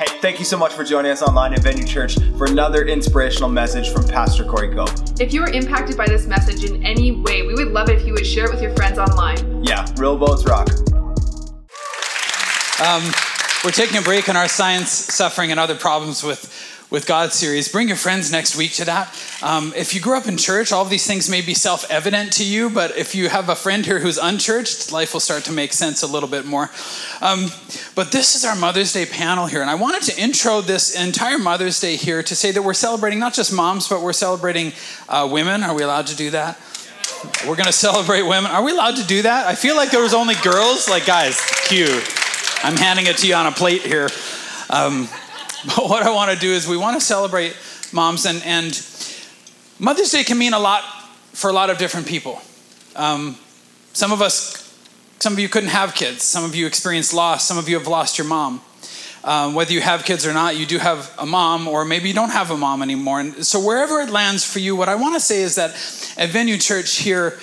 Hey, thank you so much for joining us online at Venue Church for another inspirational message from Pastor Corey Cope. If you were impacted by this message in any way, we would love it if you would share it with your friends online. Yeah, real boats rock. Um, we're taking a break on our science, suffering, and other problems with with God series. Bring your friends next week to that. Um, if you grew up in church, all of these things may be self evident to you, but if you have a friend here who's unchurched, life will start to make sense a little bit more. Um, but this is our Mother's Day panel here, and I wanted to intro this entire Mother's Day here to say that we're celebrating not just moms, but we're celebrating uh, women. Are we allowed to do that? We're going to celebrate women. Are we allowed to do that? I feel like there was only girls. Like, guys, cue. I'm handing it to you on a plate here. Um, but what I want to do is we want to celebrate moms, and, and Mother's Day can mean a lot for a lot of different people. Um, some of us, some of you couldn't have kids. Some of you experienced loss. Some of you have lost your mom. Um, whether you have kids or not, you do have a mom, or maybe you don't have a mom anymore. And so, wherever it lands for you, what I want to say is that at Venue Church here,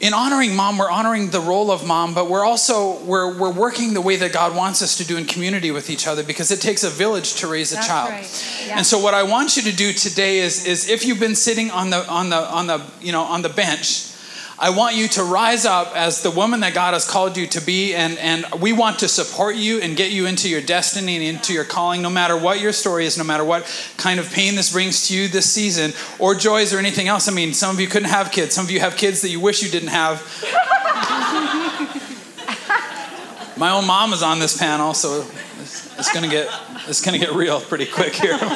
in honoring mom we're honoring the role of mom but we're also we're, we're working the way that god wants us to do in community with each other because it takes a village to raise a That's child right. Yeah. and so what i want you to do today is is if you've been sitting on the on the on the you know on the bench I want you to rise up as the woman that God has called you to be, and, and we want to support you and get you into your destiny and into your calling, no matter what your story is, no matter what kind of pain this brings to you this season, or joys or anything else. I mean, some of you couldn't have kids, some of you have kids that you wish you didn't have. My own mom is on this panel, so it's, it's gonna get it's gonna get real pretty quick here.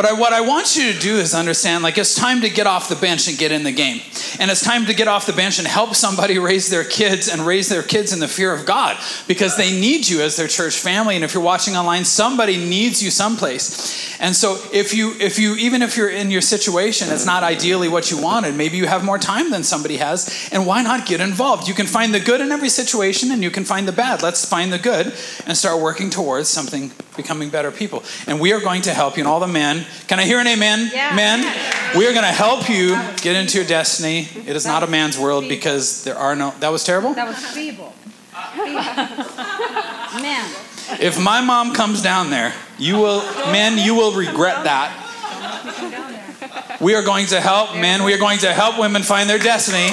But I, what I want you to do is understand like it's time to get off the bench and get in the game. And it's time to get off the bench and help somebody raise their kids and raise their kids in the fear of God because they need you as their church family. And if you're watching online, somebody needs you someplace. And so if you if you even if you're in your situation, it's not ideally what you wanted. Maybe you have more time than somebody has, and why not get involved? You can find the good in every situation and you can find the bad. Let's find the good and start working towards something becoming better people. And we are going to help you and all the men. Can I hear an amen? Yeah. Men, we are going to help you get into your destiny. It is not a man's world because there are no. That was terrible? That was feeble. Man. If my mom comes down there, you will, men, you will regret that. We are going to help men. We are going to help women find their destiny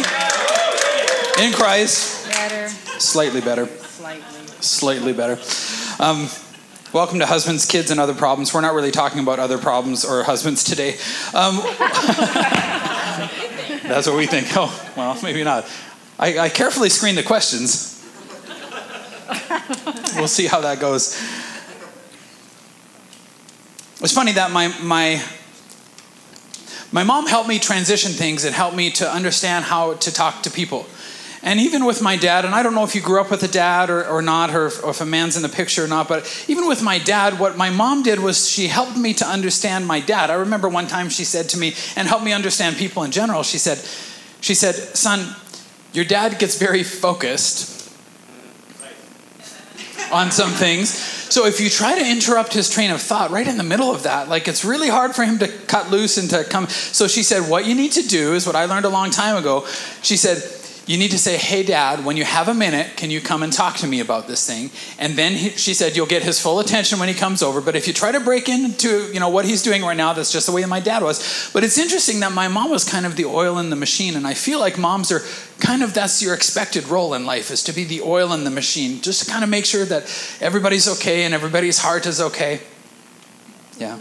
in Christ. Better. Slightly better. Slightly. Slightly better. Um, welcome to husbands, kids, and other problems. We're not really talking about other problems or husbands today. Um, that's what we think. Oh, well, maybe not. I, I carefully screen the questions. we'll see how that goes. It's funny that my my my mom helped me transition things and helped me to understand how to talk to people. And even with my dad, and I don't know if you grew up with a dad or, or not, or if, or if a man's in the picture or not, but even with my dad, what my mom did was she helped me to understand my dad. I remember one time she said to me, and helped me understand people in general, she said, she said, son, your dad gets very focused on some things. So if you try to interrupt his train of thought right in the middle of that, like it's really hard for him to cut loose and to come. So she said, What you need to do is what I learned a long time ago. She said, You need to say, Hey, dad, when you have a minute, can you come and talk to me about this thing? And then he, she said, You'll get his full attention when he comes over. But if you try to break into you know, what he's doing right now, that's just the way my dad was. But it's interesting that my mom was kind of the oil in the machine. And I feel like moms are kind of that's your expected role in life is to be the oil in the machine just to kind of make sure that everybody's okay and everybody's heart is okay yeah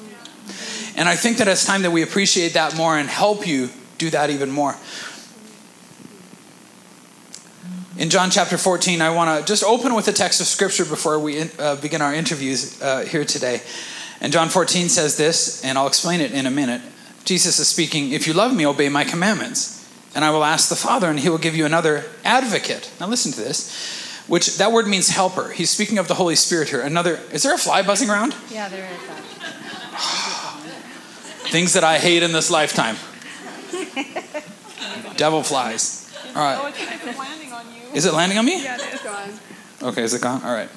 and i think that it's time that we appreciate that more and help you do that even more in john chapter 14 i want to just open with a text of scripture before we uh, begin our interviews uh, here today and john 14 says this and i'll explain it in a minute jesus is speaking if you love me obey my commandments and I will ask the Father, and he will give you another advocate. Now, listen to this, which that word means helper. He's speaking of the Holy Spirit here. Another, is there a fly buzzing around? Yeah, there is. Things that I hate in this lifetime. Devil flies. All right. Oh, it's landing on you. Is it landing on me? Yeah, it is gone. Okay, is it gone? All right.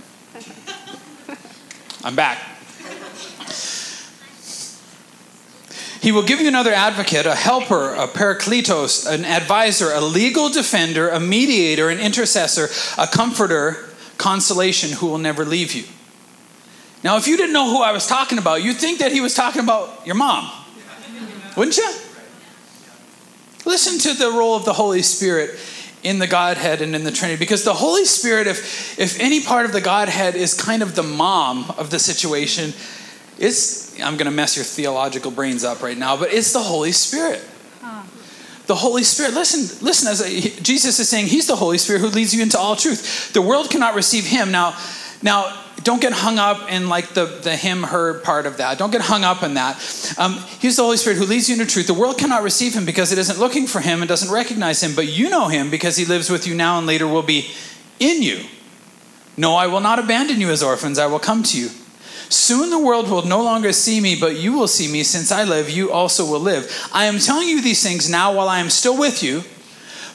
I'm back. He will give you another advocate, a helper, a parakletos, an advisor, a legal defender, a mediator, an intercessor, a comforter, consolation who will never leave you. Now, if you didn't know who I was talking about, you'd think that he was talking about your mom, wouldn't you? Listen to the role of the Holy Spirit in the Godhead and in the Trinity. Because the Holy Spirit, if, if any part of the Godhead is kind of the mom of the situation, it's, I'm going to mess your theological brains up right now, but it's the Holy Spirit. The Holy Spirit, listen, listen, as Jesus is saying, He's the Holy Spirit who leads you into all truth. The world cannot receive Him. Now, now, don't get hung up in like the, the him, her part of that. Don't get hung up in that. Um, he's the Holy Spirit who leads you into truth. The world cannot receive him because it isn't looking for him and doesn't recognize him, but you know him because he lives with you now and later will be in you. No, I will not abandon you as orphans. I will come to you. Soon the world will no longer see me, but you will see me. Since I live, you also will live. I am telling you these things now while I am still with you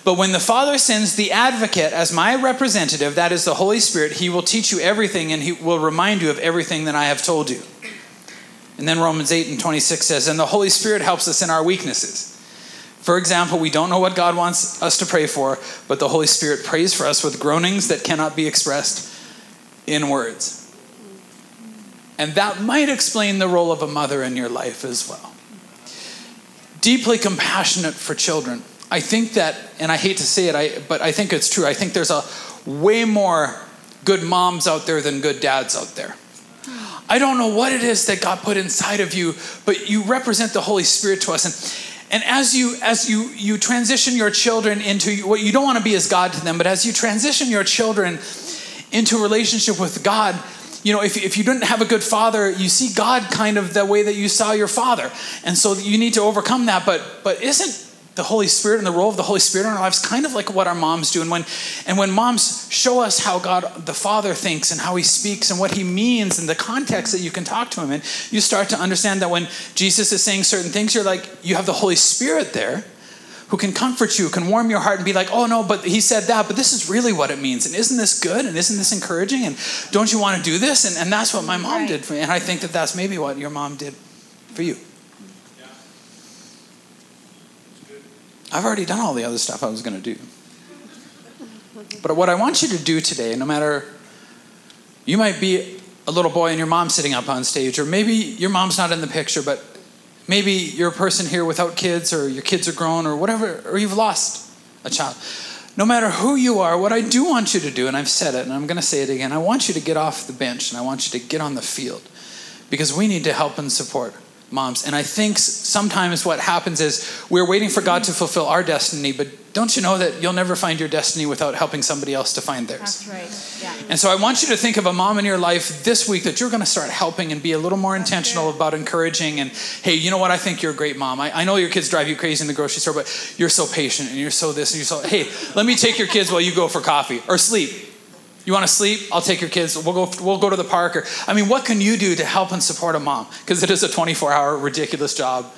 but when the Father sends the advocate as my representative, that is the Holy Spirit, he will teach you everything and he will remind you of everything that I have told you. And then Romans 8 and 26 says, And the Holy Spirit helps us in our weaknesses. For example, we don't know what God wants us to pray for, but the Holy Spirit prays for us with groanings that cannot be expressed in words. And that might explain the role of a mother in your life as well. Deeply compassionate for children I think that, and I hate to say it, I, but I think it's true. I think there's a way more good moms out there than good dads out there. I don't know what it is that God put inside of you, but you represent the Holy Spirit to us. And, and as you as you you transition your children into what you don't want to be as God to them, but as you transition your children into a relationship with God, you know, if, if you didn't have a good father, you see God kind of the way that you saw your father. And so you need to overcome that. But but isn't the Holy Spirit and the role of the Holy Spirit in our lives, kind of like what our moms do. And when, and when moms show us how God the Father thinks and how He speaks and what He means and the context that you can talk to Him in, you start to understand that when Jesus is saying certain things, you're like, you have the Holy Spirit there who can comfort you, can warm your heart and be like, oh no, but He said that, but this is really what it means. And isn't this good? And isn't this encouraging? And don't you want to do this? And, and that's what my mom right. did for me. And I think that that's maybe what your mom did for you. I've already done all the other stuff I was going to do. But what I want you to do today, no matter, you might be a little boy and your mom's sitting up on stage, or maybe your mom's not in the picture, but maybe you're a person here without kids, or your kids are grown, or whatever, or you've lost a child. No matter who you are, what I do want you to do, and I've said it, and I'm going to say it again, I want you to get off the bench and I want you to get on the field because we need to help and support moms. And I think sometimes what happens is we're waiting for God to fulfill our destiny, but don't you know that you'll never find your destiny without helping somebody else to find theirs? That's right. Yeah. And so I want you to think of a mom in your life this week that you're going to start helping and be a little more intentional about encouraging. And hey, you know what? I think you're a great mom. I, I know your kids drive you crazy in the grocery store, but you're so patient and you're so this and you're so. Hey, let me take your kids while you go for coffee or sleep you want to sleep? I'll take your kids. We'll go, we'll go to the park. Or, I mean, what can you do to help and support a mom? Because it is a 24 hour ridiculous job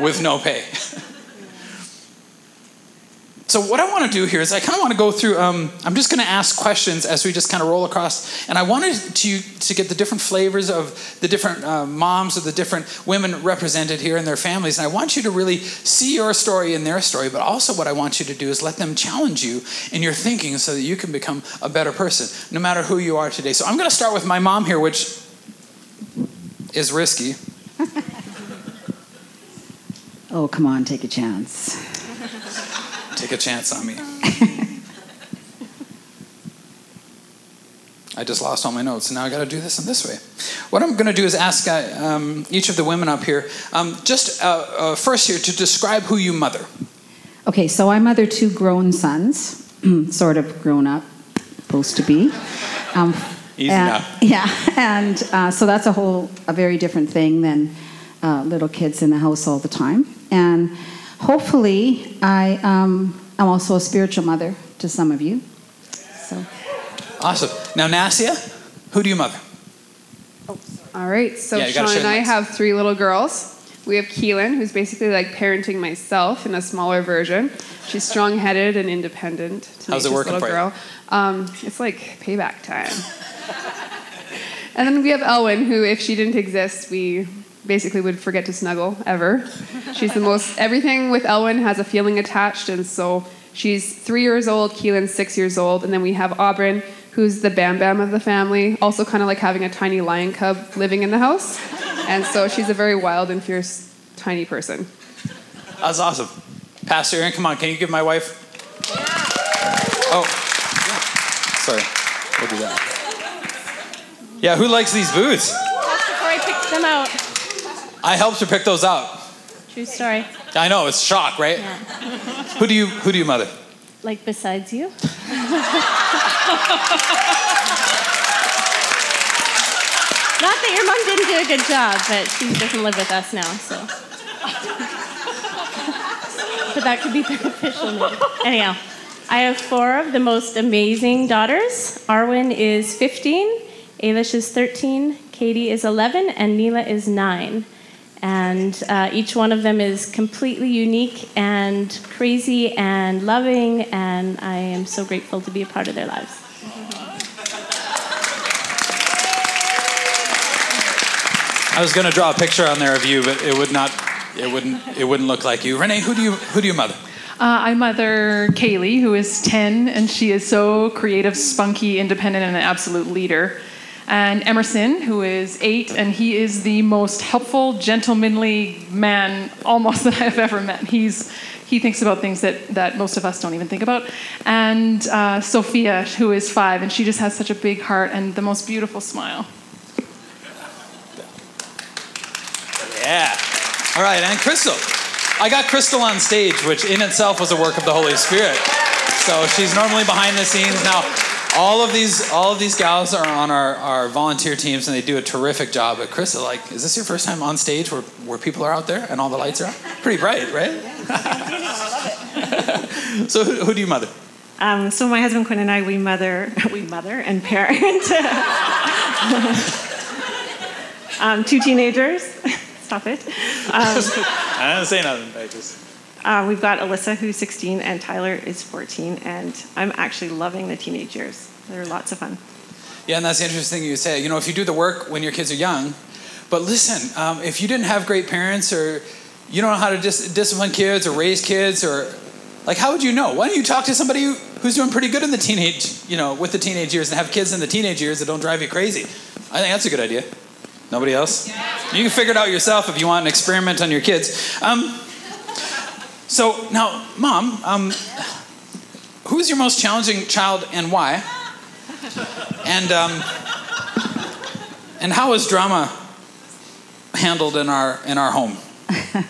with no pay. So, what I want to do here is I kind of want to go through, um, I'm just going to ask questions as we just kind of roll across. And I wanted to, to get the different flavors of the different uh, moms or the different women represented here and their families. And I want you to really see your story and their story. But also, what I want you to do is let them challenge you in your thinking so that you can become a better person, no matter who you are today. So, I'm going to start with my mom here, which is risky. oh, come on, take a chance. Take a chance on me. I just lost all my notes, and now I got to do this in this way. What I'm going to do is ask uh, um, each of the women up here, um, just uh, uh, first here, to describe who you mother. Okay, so I mother two grown sons, sort of grown up, supposed to be. Um, Easy and, enough. Yeah, and uh, so that's a whole, a very different thing than uh, little kids in the house all the time. And hopefully, I um, am also a spiritual mother to some of you. So. Awesome. Now, Nastia, who do you mother? Oh, all right. So yeah, Sean and I have three little girls. We have Keelan, who's basically like parenting myself in a smaller version. She's strong-headed and independent. How's it working little for girl. you? Um, it's like payback time. and then we have Elwyn, who, if she didn't exist, we basically would forget to snuggle ever. She's the most, everything with Elwyn has a feeling attached, and so she's three years old, Keelan's six years old, and then we have Auburn, who's the Bam Bam of the family, also kind of like having a tiny lion cub living in the house. And so she's a very wild and fierce, tiny person. That's awesome. Pastor Aaron, come on, can you give my wife? Oh, sorry. We'll do that. Yeah, who likes these boots? That's before I picked them out. I helped her pick those out. True story. I know it's shock, right? Yeah. Who do you who do you mother? Like besides you? Not that your mom didn't do a good job, but she doesn't live with us now, so. but that could be beneficial. Maybe. Anyhow, I have four of the most amazing daughters. Arwen is 15, Ailish is 13, Katie is 11, and Neela is 9. And uh, each one of them is completely unique and crazy and loving, and I am so grateful to be a part of their lives. I was going to draw a picture on there of you, but it would not. It wouldn't. It wouldn't look like you. Renee, who do you who do you mother? Uh, I mother Kaylee, who is 10, and she is so creative, spunky, independent, and an absolute leader. And Emerson, who is 8, and he is the most helpful, gentlemanly man almost that I've ever met. He's he thinks about things that, that most of us don't even think about. And uh, Sophia, who is 5, and she just has such a big heart and the most beautiful smile. Yeah. All right, and Crystal. I got Crystal on stage, which in itself was a work of the Holy Spirit. So she's normally behind the scenes. Now, all of these all of these gals are on our, our volunteer teams and they do a terrific job. But Crystal, like, is this your first time on stage where, where people are out there and all the lights are on? Pretty bright, right? so who, who do you mother? Um, so my husband Quinn and I, we mother, we mother and parent um, two teenagers. Stop it. Um, I didn't say nothing. I just uh, we've got Alyssa, who's 16, and Tyler is 14, and I'm actually loving the teenage years. They're lots of fun. Yeah, and that's the interesting thing you say. You know, if you do the work when your kids are young, but listen, um, if you didn't have great parents or you don't know how to dis- discipline kids or raise kids or like how would you know? Why don't you talk to somebody who, who's doing pretty good in the teenage, you know, with the teenage years and have kids in the teenage years that don't drive you crazy? I think that's a good idea. Nobody else? You can figure it out yourself if you want an experiment on your kids. Um, so now, mom, um, who's your most challenging child and why? And um, and how is drama handled in our in our home?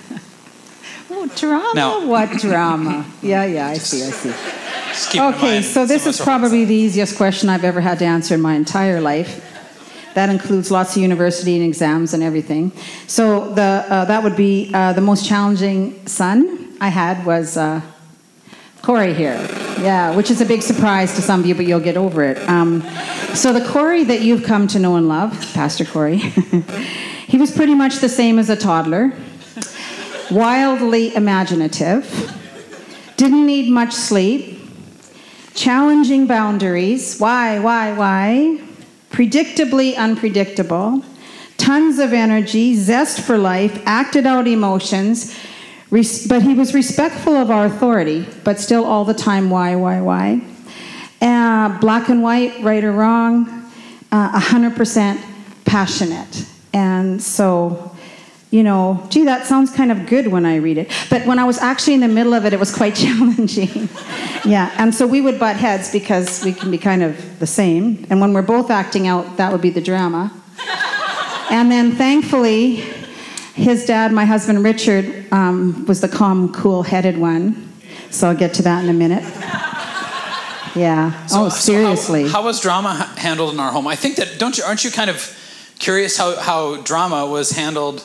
Oh, drama? Now- what drama? Yeah, yeah, I see, I see. Just keep in Okay, so this is of us are probably the easiest question I've ever had to answer in my entire life. That includes lots of university and exams and everything. So the uh, that would be uh, the most challenging son I had was uh, Corey here. Yeah, which is a big surprise to some of you, but you'll get over it. Um, so the Corey that you've come to know and love, Pastor Corey, he was pretty much the same as a toddler. Wildly imaginative, didn't need much sleep, challenging boundaries. Why, why, why? Predictably unpredictable, tons of energy, zest for life, acted out emotions, but he was respectful of our authority, but still all the time, why, why, why? Uh, black and white, right or wrong, uh, 100% passionate. And so, you know, gee, that sounds kind of good when I read it. But when I was actually in the middle of it, it was quite challenging. yeah, and so we would butt heads because we can be kind of the same. And when we're both acting out, that would be the drama. and then thankfully, his dad, my husband Richard, um, was the calm, cool headed one. So I'll get to that in a minute. Yeah. So- oh, so how- seriously. how, was drama handled in our home? I think that don't you aren't you kind of curious how, how drama was handled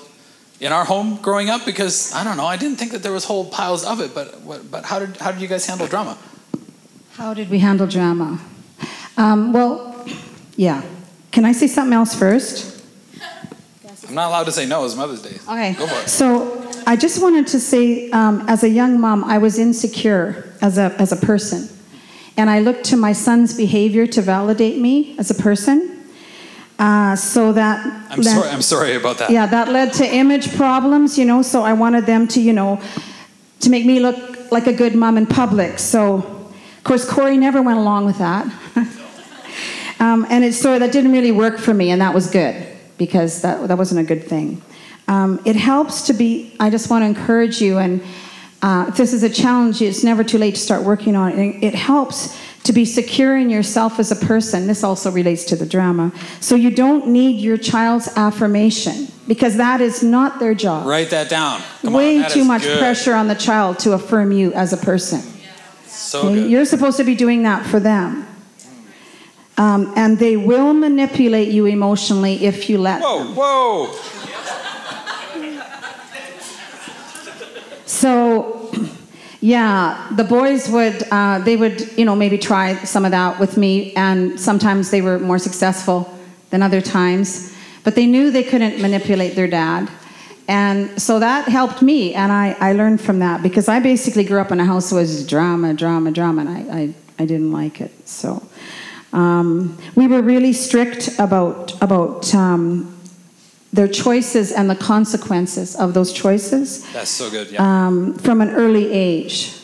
in our home growing up? Because I don't know, I didn't think that there was whole piles of it. But but how did how did you guys handle drama? How did we handle drama? Um, well, yeah. Can I say something else first? I'm not allowed to say no. It's Mother's Day. Okay. Go for it. So I just wanted to say, um, as a young mom, I was insecure as a as a person, and I looked to my son's behavior to validate me as a person. Uh, so that I'm that- sorry. I'm sorry about that. yeah, that led to image problems, you know. So I wanted them to, you know, to make me look like a good mom in public. So, of course, Corey never went along with that. Um, and it's so that didn't really work for me, and that was good because that, that wasn't a good thing. Um, it helps to be, I just want to encourage you, and uh, if this is a challenge, it's never too late to start working on it. It helps to be secure in yourself as a person. This also relates to the drama. So you don't need your child's affirmation because that is not their job. Write that down. Come Way on, that too much good. pressure on the child to affirm you as a person. So Okay? You're supposed to be doing that for them. Um, and they will manipulate you emotionally if you let Whoa, them. whoa. whoa. So, yeah, the boys would, uh, they would, you know, maybe try some of that with me, and sometimes they were more successful than other times. But they knew they couldn't manipulate their dad. And so that helped me, and I, I learned from that because I basically grew up in a house that was drama, drama, drama, and I, I, I didn't like it. So um, we were really strict about, about um, their choices and the consequences of those choices That's so good. Yeah. um, from an early age.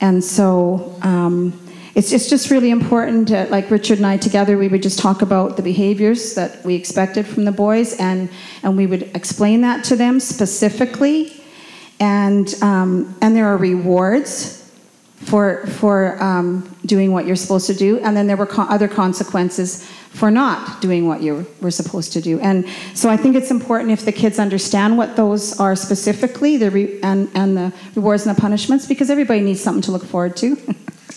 And so um, it's, it's just really important, to, like Richard and I together, we would just talk about the behaviors that we expected from the boys, and, and we would explain that to them specifically. And, um, and there are rewards for, for um, doing what you're supposed to do, and then there were co- other consequences for not doing what you were supposed to do. And so I think it's important if the kids understand what those are specifically, the re- and, and the rewards and the punishments, because everybody needs something to look forward to.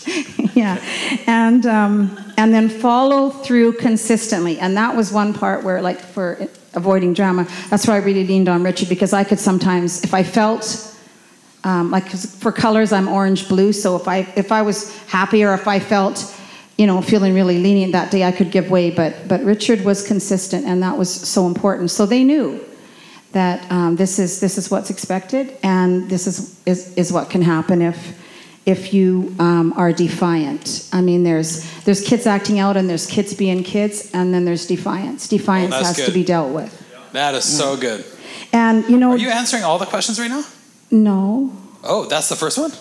yeah, and um, and then follow through consistently. And that was one part where, like, for avoiding drama, that's why I really leaned on Richard because I could sometimes, if I felt um, like for colors i'm orange blue so if i if i was happy or if i felt you know feeling really lenient that day i could give way but but richard was consistent and that was so important. So they knew that um, this is this is what's expected and this is is, is what can happen if if you um, are defiant. I mean there's there's kids acting out and there's kids being kids and then there's defiance. Defiance has to be dealt with. That is so good. and you know Are you answering all the questions right now? no Oh, that's the first one?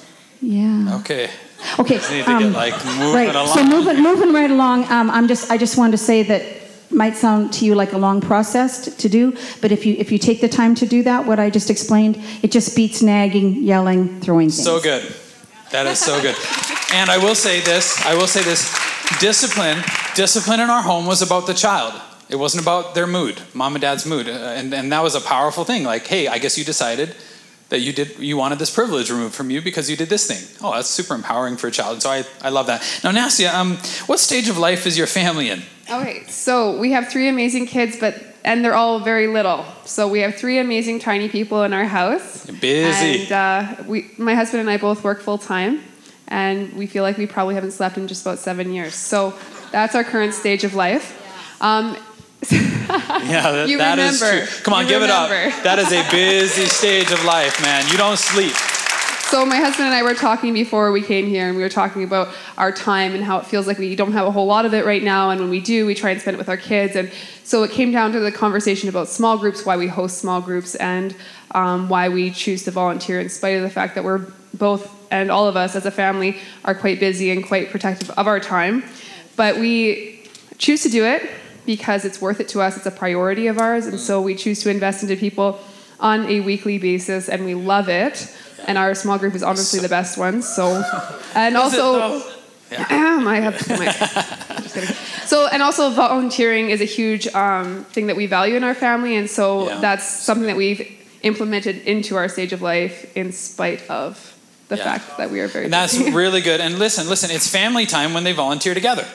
yeah Okay. Okay. To um, get like moving right. along. So moving moving right along. Um, I'm just I just wanted to say that might sound to you like a long process t- to do, but if you if you take the time to do that, what I just explained, it just beats nagging, yelling, throwing things. So good. That is so good. And I will say this, I will say this. Discipline, discipline in our home was about the child. It wasn't about their mood, mom and dad's mood. Uh, And, and that was a powerful thing. Like, hey, I guess you decided that you did you wanted this privilege removed from you because you did this thing. Oh, that's super empowering for a child. So I, I love that. Now, Nastia, um, what stage of life is your family in? Okay, so we have three amazing kids, but and they're all very little. So we have three amazing tiny people in our house. Busy. And uh, we, my husband and I both work full time, and we feel like we probably haven't slept in just about seven years. So that's our current stage of life. Um, Yeah, that, You that is true. Come on, You give it up. That is a busy stage of life, man. You don't sleep. So my husband and I were talking before we came here, and we were talking about our time and how it feels like we don't have a whole lot of it right now, and when we do, we try and spend it with our kids. And so it came down to the conversation about small groups, why we host small groups, and um, why we choose to volunteer, in spite of the fact that we're both and all of us as a family are quite busy and quite protective of our time. But we choose to do it because it's worth it to us. It's a priority of ours, and so we choose to invest into people on a weekly basis, and we love it. And our small group is obviously the best one. So, and also, I have my. just kidding. So, and also volunteering is a huge um, thing that we value in our family, and so Yeah. that's something that we've implemented into our stage of life, in spite of the Yeah. fact that we are very. And that's really good. And listen, listen, it's family time when they volunteer together.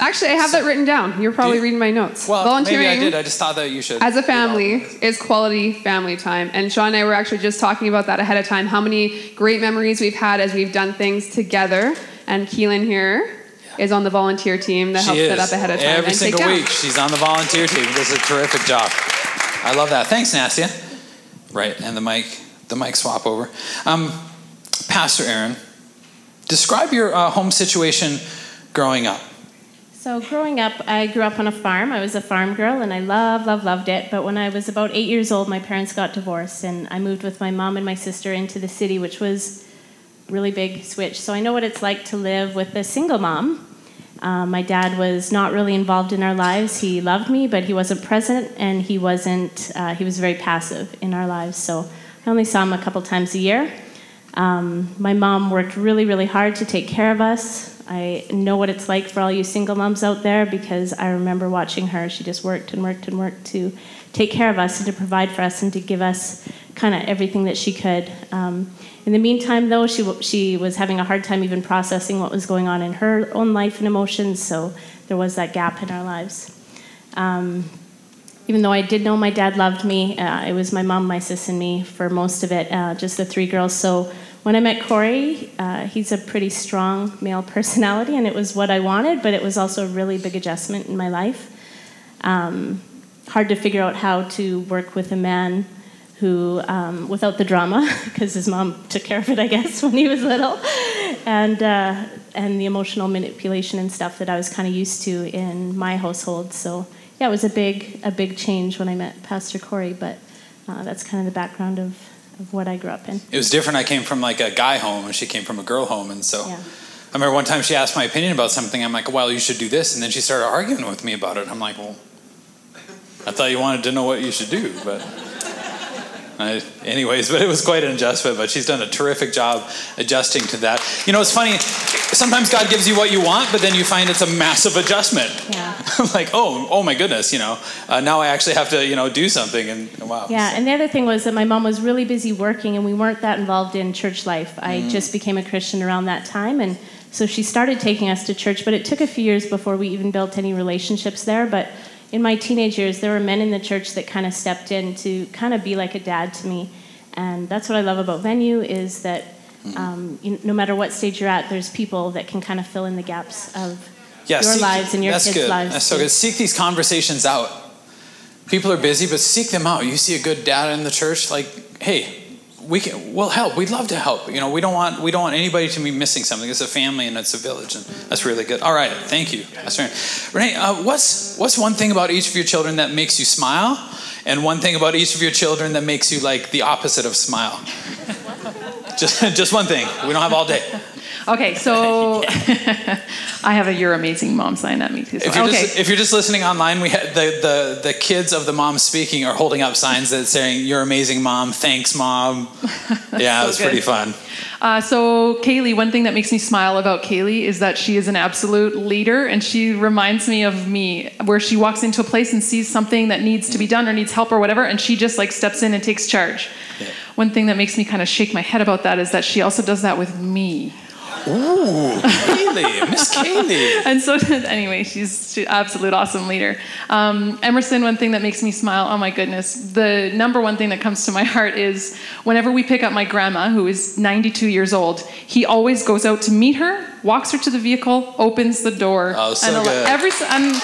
Actually, I have that written down. You're probably you- reading my notes. Well, volunteering maybe I did. I just thought that you should. as a family is quality family time. And Sean and I were actually just talking about that ahead of time. How many great memories we've had as we've done things together. And Keelan here is on the volunteer team that She helps is. set up ahead of time Every single week, she's on the volunteer team. Does a terrific job. I love that. Thanks, Nastia. Right, and the mic, the mic swap over. Um, Pastor Aaron, describe your uh, home situation growing up. So, growing up, I grew up on a farm. I was a farm girl and I love, love, loved it. But when I was about eight years old, my parents got divorced and I moved with my mom and my sister into the city, which was really big switch. So, I know what it's like to live with a single mom Um, my dad was not really involved in our lives. He loved me, but he wasn't present, and he wasn't. Uh, he was very passive in our lives. So I only saw him a couple times a year. Um, my mom worked really, really hard to take care of us. I know what it's like for all you single moms out there because I remember watching her. She just worked and worked and worked to take care of us and to provide for us and to give us kind of everything that she could. Um, in the meantime, though, she, she was having a hard time even processing what was going on in her own life and emotions, so there was that gap in our lives. Um, even though I did know my dad loved me, uh, it was my mom, my sis, and me for most of it, uh, just the three girls. So when I met Corey, uh, he's a pretty strong male personality, and it was what I wanted, but it was also a really big adjustment in my life. Um, hard to figure out how to work with a man who, um, without the drama, because his mom took care of it, I guess, when he was little, and uh, and the emotional manipulation and stuff that I was kind of used to in my household. So yeah, it was a big a big change when I met Pastor Corey, but uh, that's kind of the background of, of what I grew up in. It was different. I came from like a guy home, and she came from a girl home, and so. Yeah. I remember one time she asked my opinion about something. I'm like, well, you should do this. And then she started arguing with me about it. I'm like, well, I thought you wanted to know what you should do. But I, anyways, but it was quite an adjustment. But she's done a terrific job adjusting to that. You know, it's funny. Sometimes God gives you what you want, but then you find it's a massive adjustment. Yeah. like, oh, oh my goodness, you know, uh, now I actually have to, you know, do something. And wow. Yeah, and the other thing was that my mom was really busy working, and we weren't that involved in church life. I Mm. just became a Christian around that time, and so she started taking us to church. But it took a few years before we even built any relationships there. But in my teenage years, there were men in the church that kind of stepped in to kind of be like a dad to me, and that's what I love about Venue is that. Mm. Um, you, no matter what stage you're at, there's people that can kind of fill in the gaps of yeah, your seek- lives and your that's kids' good. lives. That's so good. Seek these conversations out. People are busy, but seek them out. You see a good dad in the church, like, hey, we can, we'll help. We'd love to help. You know, we don't want we don't want anybody to be missing something. It's a family and it's a village, and that's really good. All right, thank you, Pastor. Renee, uh, what's what's one thing about each of your children that makes you smile, and one thing about each of your children that makes you like the opposite of smile? just just one thing. We don't have all day. Okay, so I have a "You're amazing, mom" sign at me too. so- If you're, okay, just, if you're just listening online, we had the, the, the kids of the mom speaking are holding up signs that saying, You're amazing, mom. Thanks, mom. yeah, it was so pretty fun. Uh, so Kaylee, one thing that makes me smile about Kaylee is that she is an absolute leader, and she reminds me of me, where she walks into a place and sees something that needs to be done or needs help or whatever, and she just like steps in and takes charge. One thing that makes me kind of shake my head about that is that she also does that with me. Ooh, Kaylee, Miss Kaylee. And so, anyway, she's she's absolute awesome leader. Um, Emerson, one thing that makes me smile, oh my goodness, the number one thing that comes to my heart is whenever we pick up my grandma, who is 92 years old, he always goes out to meet her, walks her to the vehicle, opens the door. Oh, so and good. Every, and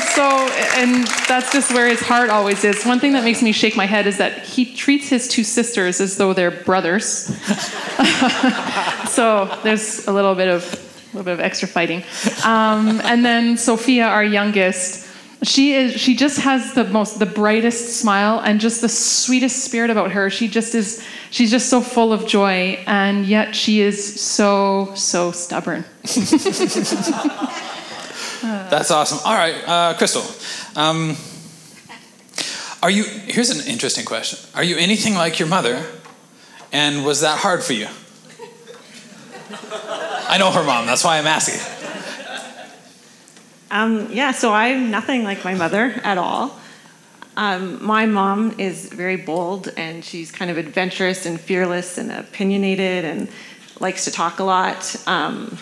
so, and that's just where his heart always is. One thing that makes me shake my head is that he treats his two sisters as though they're brothers. so there's a little bit of a little bit of extra fighting. Um, and then Sophia, our youngest, she is she just has the most the brightest smile and just the sweetest spirit about her. She just is she's just so full of joy and yet she is so so stubborn. That's awesome. All right, uh, Crystal. Um, are you, here's an interesting question. Are you anything like your mother? And was that hard for you? I know her mom, that's why I'm asking. Um, yeah, so I'm nothing like my mother at all. Um, my mom is very bold and she's kind of adventurous and fearless and opinionated and likes to talk a lot. Um,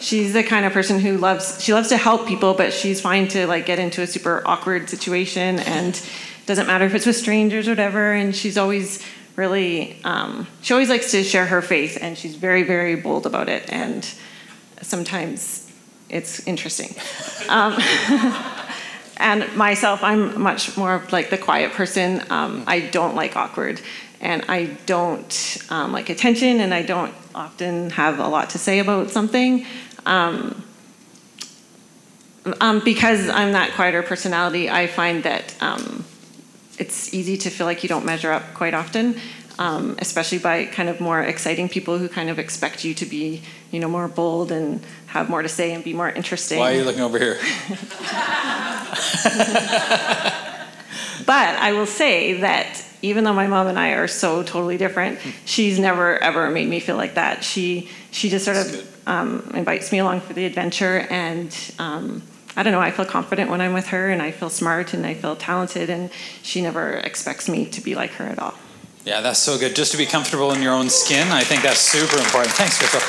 she's the kind of person who loves she loves to help people, but she's fine to like get into a super awkward situation and doesn't matter if it's with strangers or whatever. And she's always really um, she always likes to share her faith and she's very very bold about it and sometimes it's interesting. Um, and myself, I'm much more of like the quiet person. Um, I don't like awkward, and I don't um, like attention, and I don't often have a lot to say about something. Um, um, because I'm that quieter personality, I find that um, it's easy to feel like you don't measure up quite often. um, especially by kind of more exciting people who kind of expect you to be, you know, more bold and have more to say and be more interesting. Why are you looking over here? But I will say that even though my mom and I are so totally different, she's never ever made me feel like that. She she just sort That's of um, invites me along for the adventure, and um, I don't know. I feel confident when I'm with her, and I feel smart, and I feel talented, and she never expects me to be like her at all. Yeah, that's so good. Just to be comfortable in your own skin, I think that's super important. Thanks, Crystal.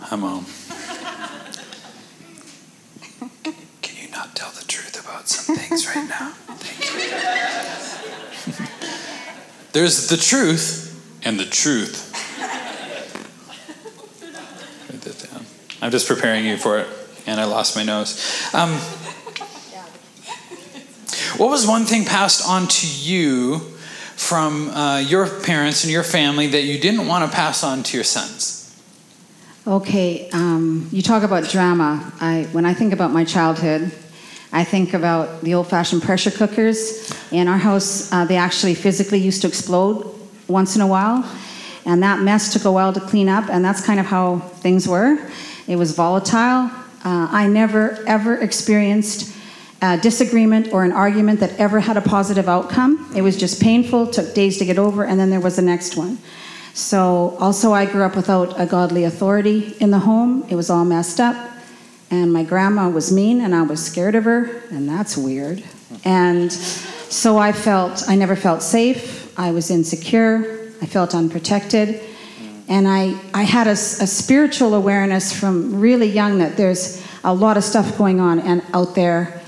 Hi, Mom. Can you not tell the truth about some things right now? Thank you. There's the truth and the truth. Write that down. I'm just preparing you for it, and I lost my nose. Um, what was one thing passed on to you from uh, your parents and your family that you didn't want to pass on to your sons? Okay, um, you talk about drama. I, when I think about my childhood, I think about the old fashioned pressure cookers. In our house, uh, they actually physically used to explode once in a while, and that mess took a while to clean up, and that's kind of how things were. It was volatile. Uh, I never, ever experienced a disagreement or an argument that ever had a positive outcome. It was just painful, took days to get over, and then there was the next one. So, also, I grew up without a godly authority in the home. It was all messed up. And my grandma was mean, and I was scared of her, and that's weird. And so I felt, I never felt safe. I was insecure. I felt unprotected. And I, I had a, a spiritual awareness from really young that there's a lot of stuff going on and out there.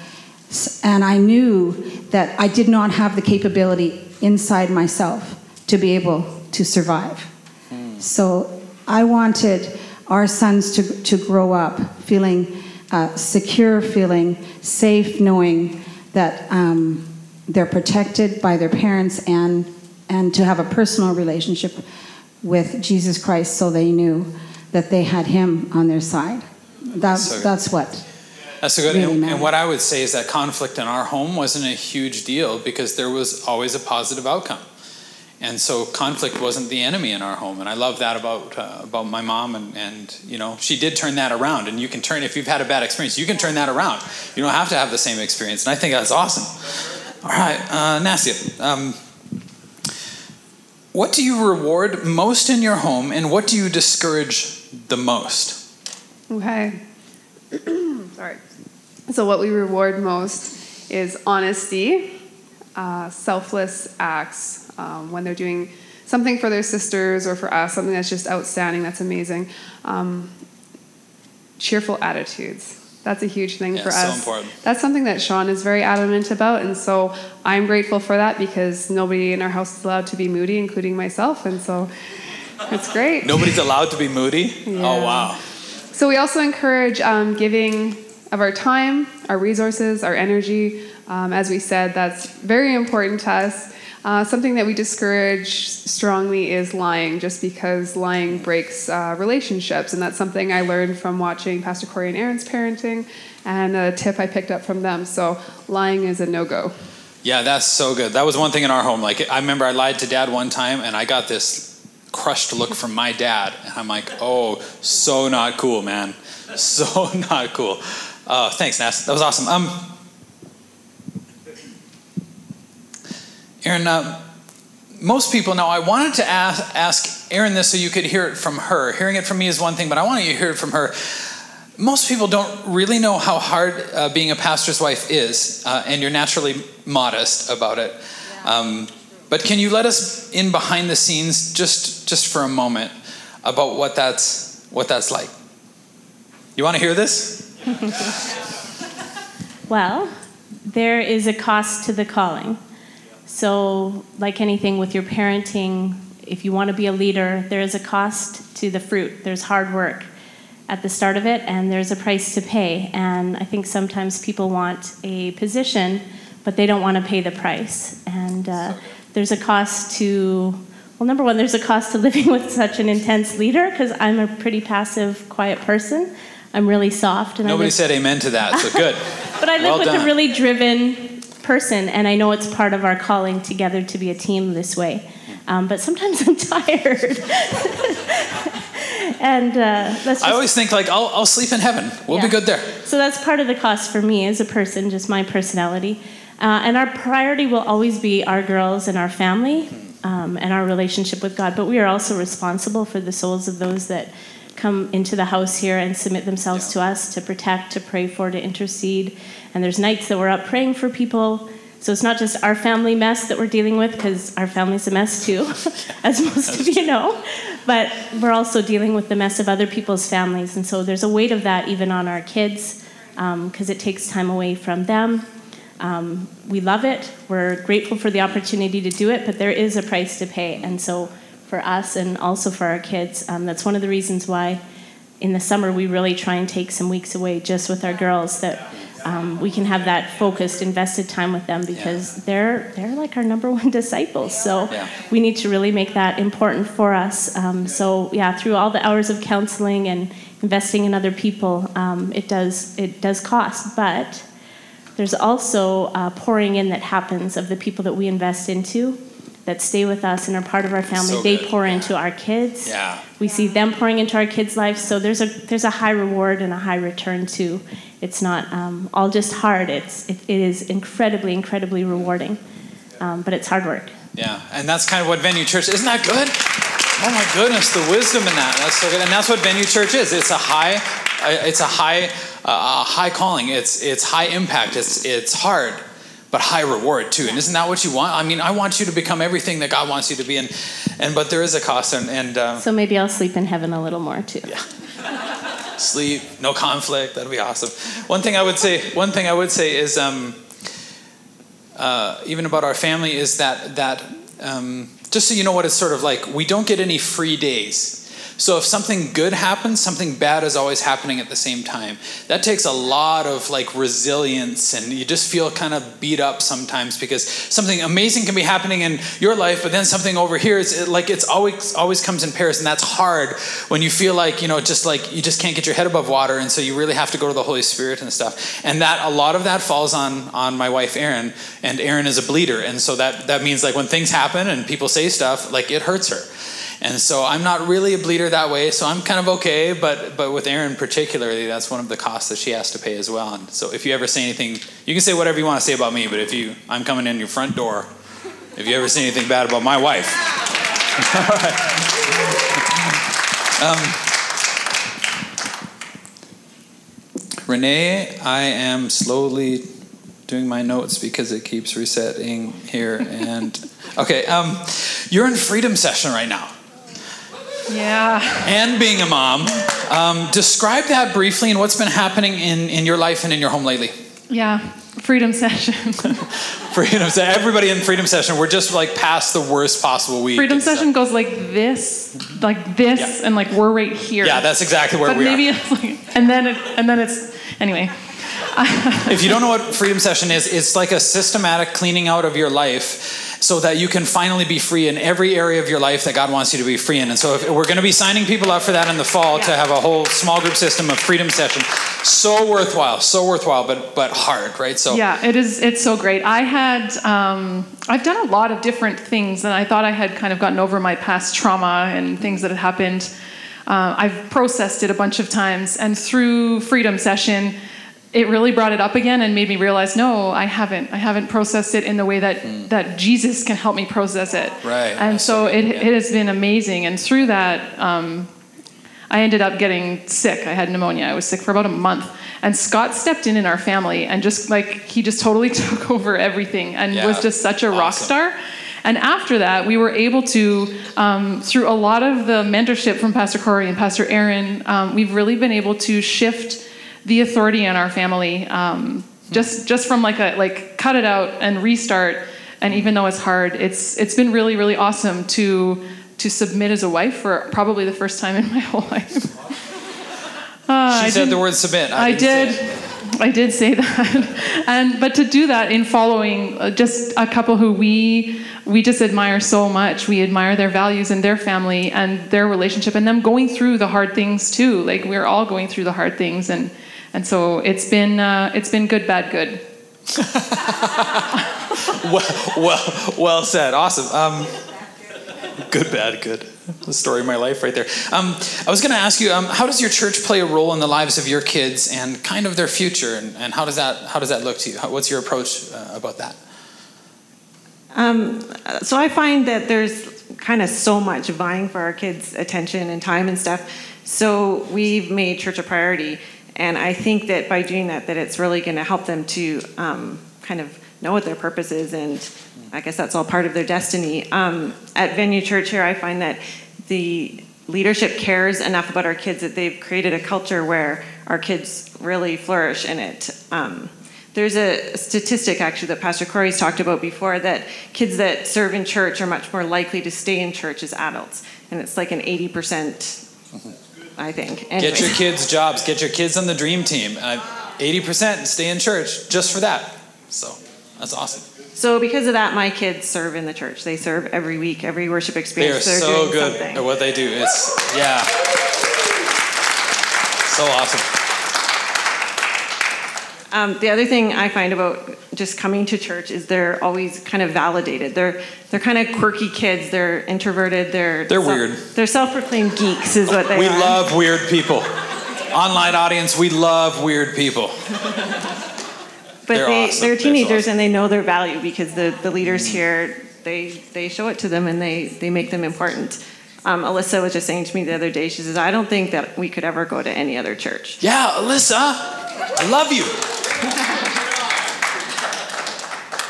And I knew that I did not have the capability inside myself to be able to survive. So I wanted our sons to, to grow up feeling uh, secure, feeling safe, knowing that um, they're protected by their parents and, and to have a personal relationship with Jesus Christ so they knew that they had Him on their side. That's, So that's what. That's so good. Really and, and what I would say is that conflict in our home wasn't a huge deal because there was always a positive outcome. And so conflict wasn't the enemy in our home, and I love that about uh, about my mom. And, and you know, she did turn that around. And you can turn if you've had a bad experience, you can turn that around. You don't have to have the same experience. And I think that's awesome. All right, uh, Nastia, um, what do you reward most in your home, and what do you discourage the most? Okay. Sorry. So, what we reward most is honesty, uh, selfless acts um, when they're doing something for their sisters or for us, something that's just outstanding, that's amazing. Um, cheerful attitudes. That's a huge thing Yeah, for so us. important. That's something that Sean is very adamant about, and so I'm grateful for that because nobody in our house is allowed to be moody, including myself, and so it's great. Nobody's allowed to be moody. Oh wow. So we also encourage um, giving of our time, our resources, our energy. Um, as we said, that's very important to us. Uh, something that we discourage strongly is lying, just because lying breaks uh, relationships, and that's something I learned from watching Pastor Corey and Aaron's parenting, and a tip I picked up from them. So lying is a no-go. Yeah, that's so good. That was one thing in our home. Like I remember I lied to dad one time and I got this crushed look from my dad and I'm like, "Oh, so not cool, man. So not cool." Oh, thanks, Nas. That was awesome. Um Aaron, uh, most people know I wanted to ask, ask Aaron this so you could hear it from her. Hearing it from me is one thing, but I want you to hear it from her most people don't really know how hard uh, being a pastor's wife is, uh, and you're naturally modest about it. Um, but can you let us in behind the scenes just just for a moment about what that's what that's like? You want to hear this? Well, there is a cost to the calling. So, like anything with your parenting, if you want to be a leader, there is a cost to the fruit. There's hard work at the start of it, and there's a price to pay. And I think sometimes people want a position, but they don't want to pay the price. And uh, there's a cost to, well, number one, there's a cost to living with such an intense leader because I'm a pretty passive, quiet person. I'm really soft, and Nobody live- said amen to that, so good. but I live Well with done. a really driven person, and I know it's part of our calling together to be a team this way. Um, but sometimes I'm tired. and uh, that's just, I always think like I'll, I'll sleep in heaven. We'll be good there. so that's part of the cost for me as a person, just my personality. Uh, and our priority will always be our girls and our family um, and our relationship with God. But we are also responsible for the souls of those that come into the house here and submit themselves to us to protect, to pray for, to intercede. And there's nights that we're up praying for people. So it's not just our family mess that we're dealing with, because our family's a mess too, as most of you know. But we're also dealing with the mess of other people's families. And so there's a weight of that even on our kids, because it takes time away from them. Um, we love it. We're grateful for the opportunity to do it, but there is a price to pay. And so, for us and also for our kids, um, that's one of the reasons why in the summer we really try and take some weeks away just with our girls that um, we can have that focused, invested time with them because they're they're like our number one disciples. So Yeah. we need to really make that important for us. Um, so yeah, through all the hours of counseling and investing in other people, um, it does it does cost, but there's also uh, pouring in that happens of the people that we invest into that stay with us and are part of our family. So they good. pour into our kids. Yeah. We see them pouring into our kids' lives. So there's a there's a high reward and a high return too. It's not um, all just hard. It's it, it is incredibly incredibly rewarding, um, but it's hard work. Yeah, and that's kind of what Venue Church isn't that good? Oh my goodness, the wisdom in that. That's so good, and that's what Venue Church is. It's a high, uh, it's a high, uh, a high calling. It's it's high impact. It's it's hard, but high reward too. And isn't that what you want? I mean, I want you to become everything that God wants you to be, and and but there is a cost, and and uh, So maybe I'll sleep in heaven a little more too. Yeah. sleep, no conflict. That'd be awesome. One thing I would say, one thing I would say is, um, uh, even about our family, is that that um, just so you know what it's sort of like, we don't get any free days. So if something good happens, something bad is always happening at the same time. That takes a lot of like resilience, and you just feel kind of beat up sometimes because something amazing can be happening in your life, but then something over here is it, like it's always always comes in pairs, and that's hard when you feel like you know just like you just can't get your head above water, and so you really have to go to the Holy Spirit and stuff. And that a lot of that falls on on my wife Erin, and Erin is a bleeder, and so that that means like when things happen and people say stuff, like it hurts her. And so I'm not really a bleeder that way, so I'm kind of okay. But but with Erin particularly, that's one of the costs that she has to pay as well. And so if you ever say anything, you can say whatever you want to say about me. But if you, I'm coming in your front door. If you ever say anything bad about my wife. Um, Renee, I am slowly doing my notes because it keeps resetting here. And okay, um, you're in freedom session right now Yeah. and being a mom. Um, describe that briefly and what's been happening in, in your life and in your home lately. Yeah. Freedom session. Freedom Se- everybody in Freedom Session, we're just like past the worst possible week. Freedom stuff. session goes like this, like this, Yeah. and like we're right here. Yeah, that's exactly where But we maybe are. it's like, and then it, and then it's anyway. If you don't know what Freedom Session is, it's like a systematic cleaning out of your life so that you can finally be free in every area of your life that God wants you to be free in. And so if, we're going to be signing people up for that in the fall to have a whole small group system of Freedom Session. So worthwhile, so worthwhile, but but hard, right? So Yeah, it is. It's so great. I had, um, I've done a lot of different things, and I thought I had kind of gotten over my past trauma and things that had happened. Uh, I've processed it a bunch of times, and through Freedom Session, it really brought it up again and made me realize, no, I haven't. I haven't processed it in the way that that Jesus can help me process it. Right. And so it, it has been amazing, and through that. Um, I ended up getting sick. I had pneumonia. I was sick for about a month. And Scott stepped in in our family and just like, he just totally took over everything and Yeah. was just such a rock star. And after that, we were able to, um, through a lot of the mentorship from Pastor Corey and Pastor Erin, um, we've really been able to shift the authority in our family. Um, just, just from like a like cut it out and restart. And even though it's hard, it's it's been really really awesome to to submit as a wife for probably the first time in my whole life. Uh, she I said the word submit. I say did. I did say that, and but to do that in following uh, just a couple who we we just admire so much. We admire their values and their family and their relationship, and them going through the hard things too. Like we're all going through the hard things, and and so it's been uh, it's been good, bad, good. well, well, well said. Awesome. Um, good, bad, good. The story of my life right there. Um, I was going to ask you, um, how does your church play a role in the lives of your kids and kind of their future, and, and how does that how does that look to you? How, what's your approach uh, about that? Um, so I find that there's kind of so much vying for our kids' attention and time and stuff. So we've made church a priority, and I think that by doing that, that it's really going to help them to um, kind of know what their purpose is, and I guess that's all part of their destiny. Um, at Venue Church here, I find that the leadership cares enough about our kids that they've created a culture where our kids really flourish in it. Um, there's a statistic actually that Pastor Corey's talked about before that kids that serve in church are much more likely to stay in church as adults, and it's like an 80%. I think. Anyways. Get your kids jobs. Get your kids on the dream team. Uh, 80% stay in church just for that. So that's awesome. So because of that, my kids serve in the church. They serve every week, every worship experience. They are so good something. at what they do. It's yeah, so awesome. Um, the other thing I find about just coming to church is they're always kind of validated. They're they're kind of quirky kids. They're introverted. They're they're self, weird. They're self-proclaimed geeks, is what they we are. We love weird people. Online audience, we love weird people. but they're they awesome. they're teenagers awesome. and they know their value because the the leaders here they they show it to them and they they make them important. Um, Alyssa was just saying to me the other day, she says, I don't think that we could ever go to any other church. Yeah, Alyssa, I love you.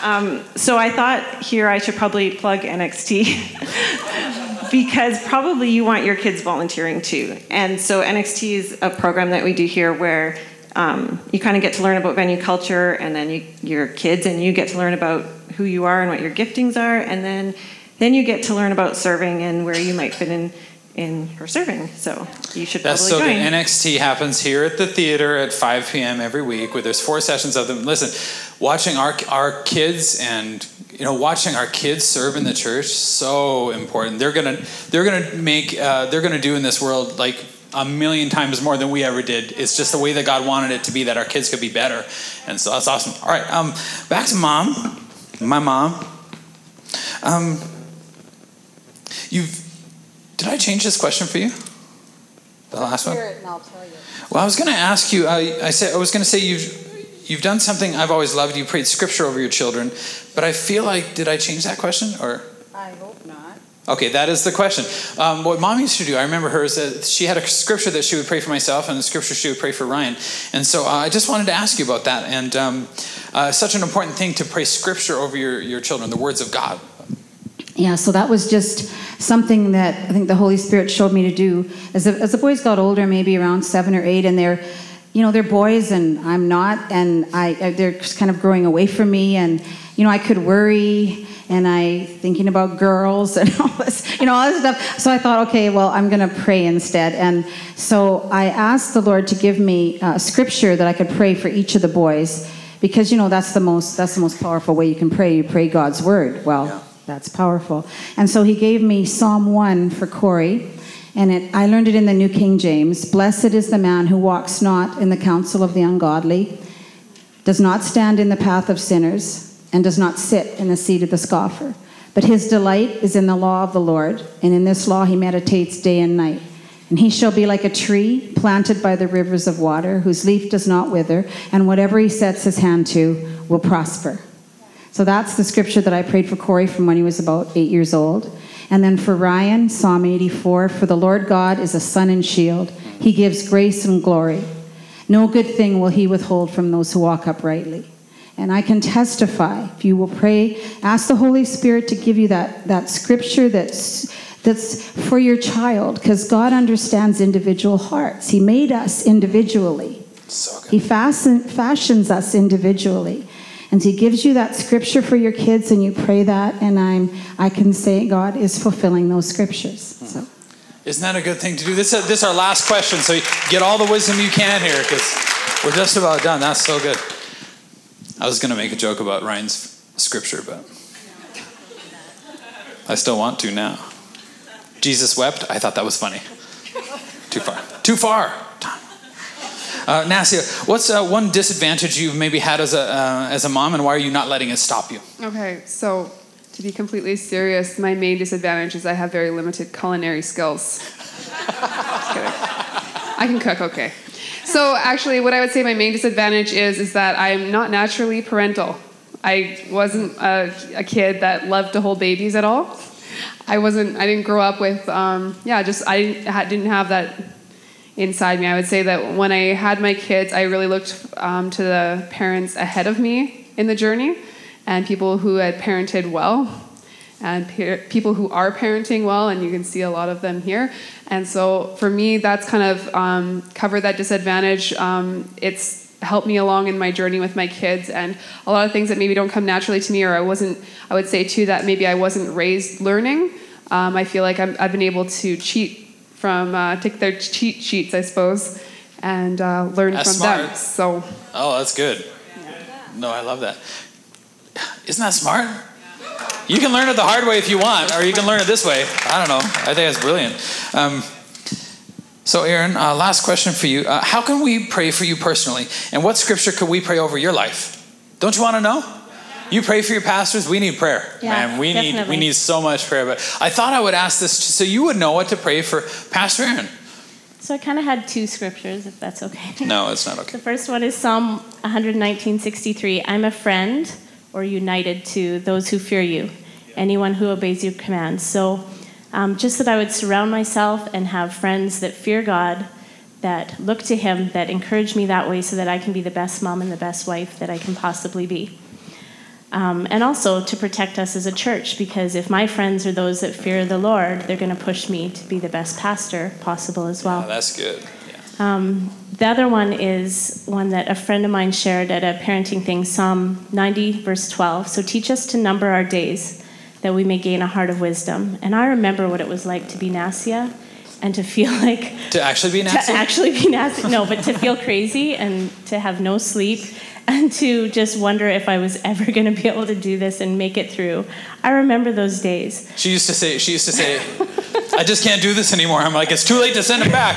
Um, so I thought here I should probably plug NXT because probably you want your kids volunteering too. And so NXT is a program that we do here where um, you kind of get to learn about venue culture, and then you, your kids and you get to learn about who you are and what your giftings are, and then then you get to learn about serving and where you might fit in in her serving. So you should That's so join. good. NXT happens here at the theater at 5 p.m. every week. Where there's four sessions of them. Listen, watching our our kids and you know watching our kids serve in the church so important. They're gonna they're gonna make uh, they're gonna do in this world like a million times more than we ever did. It's just the way that God wanted it to be that our kids could be better, and so that's awesome. All right, um, back to mom, my mom. Um, you've did I change this question for you? The last one. Well, I was going to ask you. I, I said I was going to say you've you've done something I've always loved. You prayed scripture over your children, but I feel like did I change that question or? I hope not. Okay, that is the question. Um, what mom used to do, I remember her, is that she had a scripture that she would pray for myself and a scripture she would pray for Ryan. And so uh, I just wanted to ask you about that. And um, uh, such an important thing to pray scripture over your, your children, the words of God. Yeah, so that was just something that I think the Holy Spirit showed me to do. As the, as the boys got older, maybe around seven or eight, and they're, you know, they're boys and I'm not, and I, uh, they're just kind of growing away from me, and you know, I could worry, and I thinking about girls and all this, you know, all this stuff. So I thought, okay, well, I'm going to pray instead, and so I asked the Lord to give me a scripture that I could pray for each of the boys, because you know that's the most that's the most powerful way you can pray. You pray God's word. Well. Yeah that's powerful. And so he gave me Psalm 1 for Corey. And it, I learned it in the New King James. Blessed is the man who walks not in the counsel of the ungodly, does not stand in the path of sinners, and does not sit in the seat of the scoffer. But his delight is in the law of the Lord, and in this law he meditates day and night. And he shall be like a tree planted by the rivers of water, whose leaf does not wither, and whatever he sets his hand to will prosper. So that's the scripture that I prayed for Corey from when he was about eight years old. And then for Ryan, Psalm 84 For the Lord God is a sun and shield, he gives grace and glory. No good thing will he withhold from those who walk uprightly. And I can testify, if you will pray, ask the Holy Spirit to give you that, that scripture that's, that's for your child, because God understands individual hearts. He made us individually, so He fasten, fashions us individually. And he gives you that scripture for your kids, and you pray that, and I'm I can say God is fulfilling those scriptures. Hmm. So. Isn't that a good thing to do? This, uh, this is our last question, so get all the wisdom you can here, because we're just about done. That's so good. I was going to make a joke about Ryan's scripture, but I still want to now. Jesus wept. I thought that was funny. Too far. Too far. Uh, Nastia, what's uh, one disadvantage you've maybe had as a, uh, as a mom, and why are you not letting it stop you? Okay, so to be completely serious, my main disadvantage is I have very limited culinary skills. I can cook okay. So actually, what I would say my main disadvantage is is that I'm not naturally parental. I wasn't a, a kid that loved to hold babies at all. I wasn't. I didn't grow up with. Um, yeah, just I didn't have that inside me. I would say that when I had my kids, I really looked um, to the parents ahead of me in the journey, and people who had parented well, and pe- people who are parenting well, and you can see a lot of them here. And so for me, that's kind of um, covered that disadvantage. Um, it's helped me along in my journey with my kids and a lot of things that maybe don't come naturally to me or i wasn't i would say too that maybe i wasn't raised learning um, i feel like i have been able to cheat from uh, take their cheat sheets i suppose and uh, learn That's from them so Oh, that's good. No, I love that. Isn't that smart? You can learn it the hard way if you want, or you can learn it this way. I don't know. I think that's brilliant. Um, so, Erin, uh, last question for you. Uh, how can we pray for you personally? And what scripture could we pray over your life? Don't you want to know? You pray for your pastors. We need prayer, Yeah, man. We need we need so much prayer. But I thought I would ask this so you would know what to pray for Pastor Erin. So I kind of had two scriptures, if that's okay. No, it's not okay. The first one is Psalm 119:63. I'm a friend or united to those who fear you, anyone who obeys your commands. So, um, just that I would surround myself and have friends that fear God, that look to Him, that encourage me that way, so that I can be the best mom and the best wife that I can possibly be. Um, and also to protect us as a church, because if my friends are those that fear the Lord, they're going to push me to be the best pastor possible as well. Oh, that's good. Yeah. Um, the other one is one that a friend of mine shared at a parenting thing, Psalm 90, verse 12. So teach us to number our days that we may gain a heart of wisdom. And I remember what it was like to be Nastia and to feel like To actually be nasty. to actually be Nastia. No, but to feel crazy and to have no sleep and to just wonder if I was ever going to be able to do this and make it through. I remember those days. She used to say, she used to say, I just can't do this anymore. I'm like, it's too late to send him back.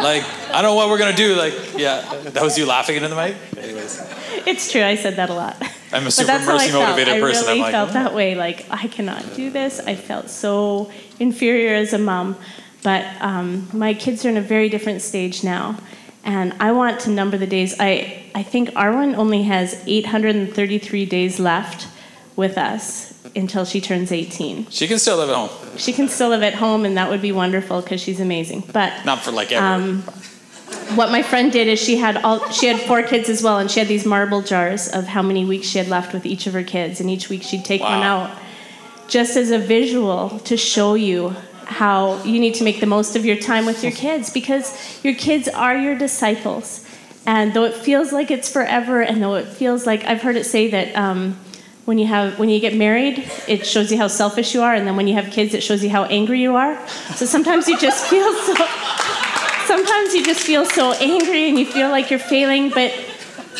Like, I don't know what we're gonna do. Like, yeah, that was you laughing into the mic. Anyways, It's true. I said that a lot. I'm a super mercy motivated I person. really I'm like, felt "Oh." that way. Like I cannot do this. I felt so inferior as a mom. But um, my kids are in a very different stage now, and I want to number the days. I I think Arwen only has 833 days left with us until she turns 18. she can still live at home, She can still live at home, and that would be wonderful because she's amazing. But not for like ever. um, what my friend did is she had all she had four kids as well and she had these marble jars of how many weeks she had left with each of her kids and each week she'd take one out just as a visual to show you how you need to make the most of your time with your kids because your kids are your disciples and though it feels like it's forever and though it feels like i've heard it say that um, when you have when you get married it shows you how selfish you are and then when you have kids it shows you how angry you are. So sometimes you just feel so sometimes you just feel so angry and you feel like you're failing, but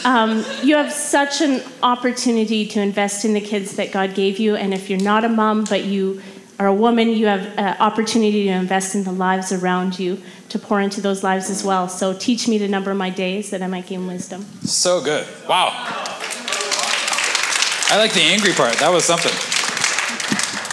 um, you have such an opportunity to invest in the kids that God gave you. And if you're not a mom, but you are a woman, you have an opportunity to invest in the lives around you, to pour into those lives as well. So teach me to number my days that I might gain wisdom. so good. Wow. I like the angry part. That was something.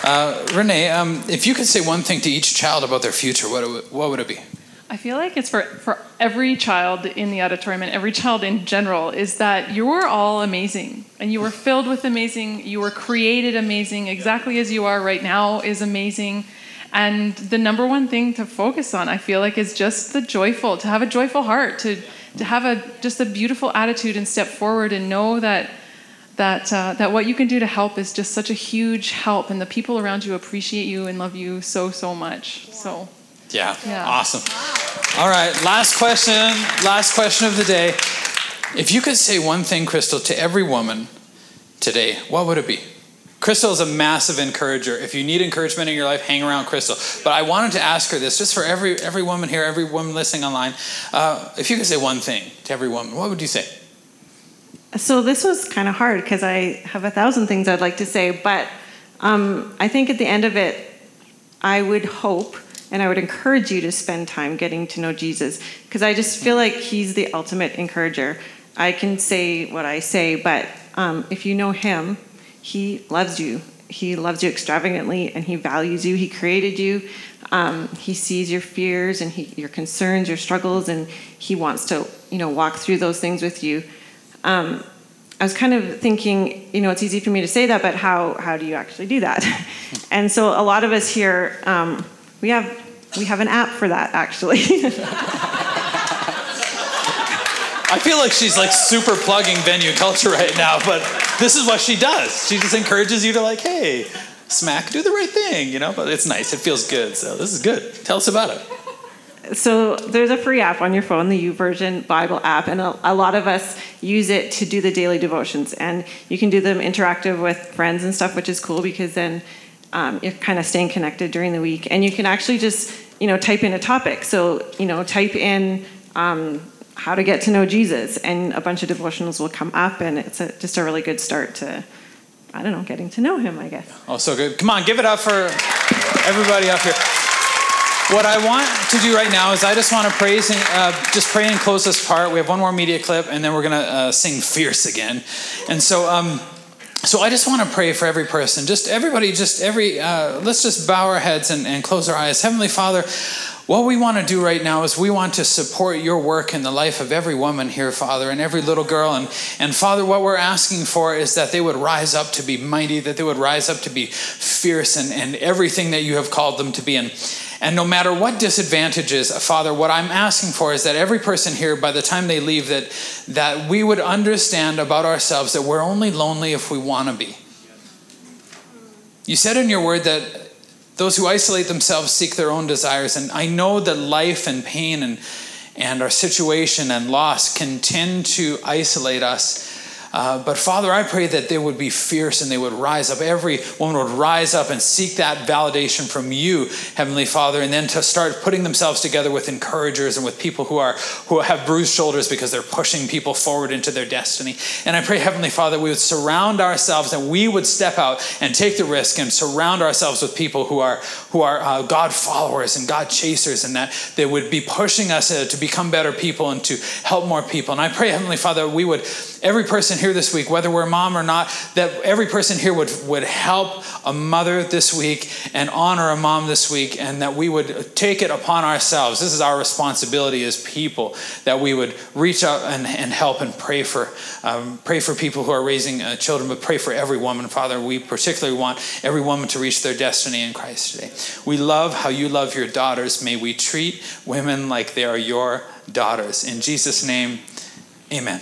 Uh, Renee, um, if you could say one thing to each child about their future, what, what would it be? I feel like it's for, for every child in the auditorium and every child in general is that you are all amazing and you were filled with amazing, you were created amazing, exactly as you are right now is amazing. And the number one thing to focus on, I feel like, is just the joyful, to have a joyful heart, to, to have a just a beautiful attitude and step forward and know that that uh, that what you can do to help is just such a huge help, and the people around you appreciate you and love you so so much. So. Yeah. Yeah. Awesome. All right. Last question. Last question of the day. If you could say one thing, Crystal, to every woman today, what would it be? Crystal is a massive encourager. If you need encouragement in your life, hang around Crystal. But I wanted to ask her this, just for every every woman here, every woman listening online. Uh, if you could say one thing to every woman, what would you say? So this was kind of hard because I have a thousand things I'd like to say, but um, I think at the end of it, I would hope And I would encourage you to spend time getting to know Jesus because I just feel like he's the ultimate encourager. I can say what I say, but um, if you know him, he loves you. He loves you extravagantly and he values you. He created you. Um, he sees your fears and he, your concerns, your struggles, and he wants to, you know, walk through those things with you. Um, I was kind of thinking, you know, it's easy for me to say that, but how how do you actually do that? and so a lot of us here, um, we have we have an app for that actually. I feel like she's like super plugging venue culture right now, but this is what she does. She just encourages you to like, hey, smack, do the right thing, you know? But it's nice. It feels good. So this is good. Tell us about it. so there's a free app on your phone, the YouVersion Bible app, and a, a, lot of us use it to do the daily devotions. And you can do them interactive with friends and stuff, which is cool because then um, you're kind of staying connected during the week. And you can actually just, you know, type in a topic. So, you know, type in um, how to get to know Jesus, and a bunch of devotionals will come up, and it's a, just a really good start to, I don't know, getting to know Him, I guess. Oh, so good. Come on, give it up for everybody up here. What I want to do right now is I just want to praise and uh, just pray and close this part. We have one more media clip, and then we're going to uh, sing "Fierce" again. And so, um, so I just want to pray for every person, just everybody, just every. Uh, let's just bow our heads and, and close our eyes. Heavenly Father. What we want to do right now is we want to support your work in the life of every woman here, Father, and every little girl. And, and Father, what we're asking for is that they would rise up to be mighty, that they would rise up to be fierce and, and everything that you have called them to be. And, and no matter what disadvantages, Father, what I'm asking for is that every person here, by the time they leave, that, that we would understand about ourselves that we're only lonely if we want to be. You said in your word that those who isolate themselves seek their own desires. And I know that life and pain and, and our situation and loss can tend to isolate us. Uh, but Father, I pray that they would be fierce and they would rise up. Every woman would rise up and seek that validation from you, Heavenly Father, and then to start putting themselves together with encouragers and with people who are who have bruised shoulders because they're pushing people forward into their destiny. And I pray, Heavenly Father, we would surround ourselves and we would step out and take the risk and surround ourselves with people who are who are uh, God followers and God chasers, and that they would be pushing us uh, to become better people and to help more people. And I pray, Heavenly Father, we would every person here this week, whether we're a mom or not, that every person here would, would help a mother this week and honor a mom this week, and that we would take it upon ourselves. This is our responsibility as people, that we would reach out and, and help and pray for, um, pray for people who are raising uh, children, but pray for every woman. Father, we particularly want every woman to reach their destiny in Christ today. We love how you love your daughters. May we treat women like they are your daughters. In Jesus' name, amen.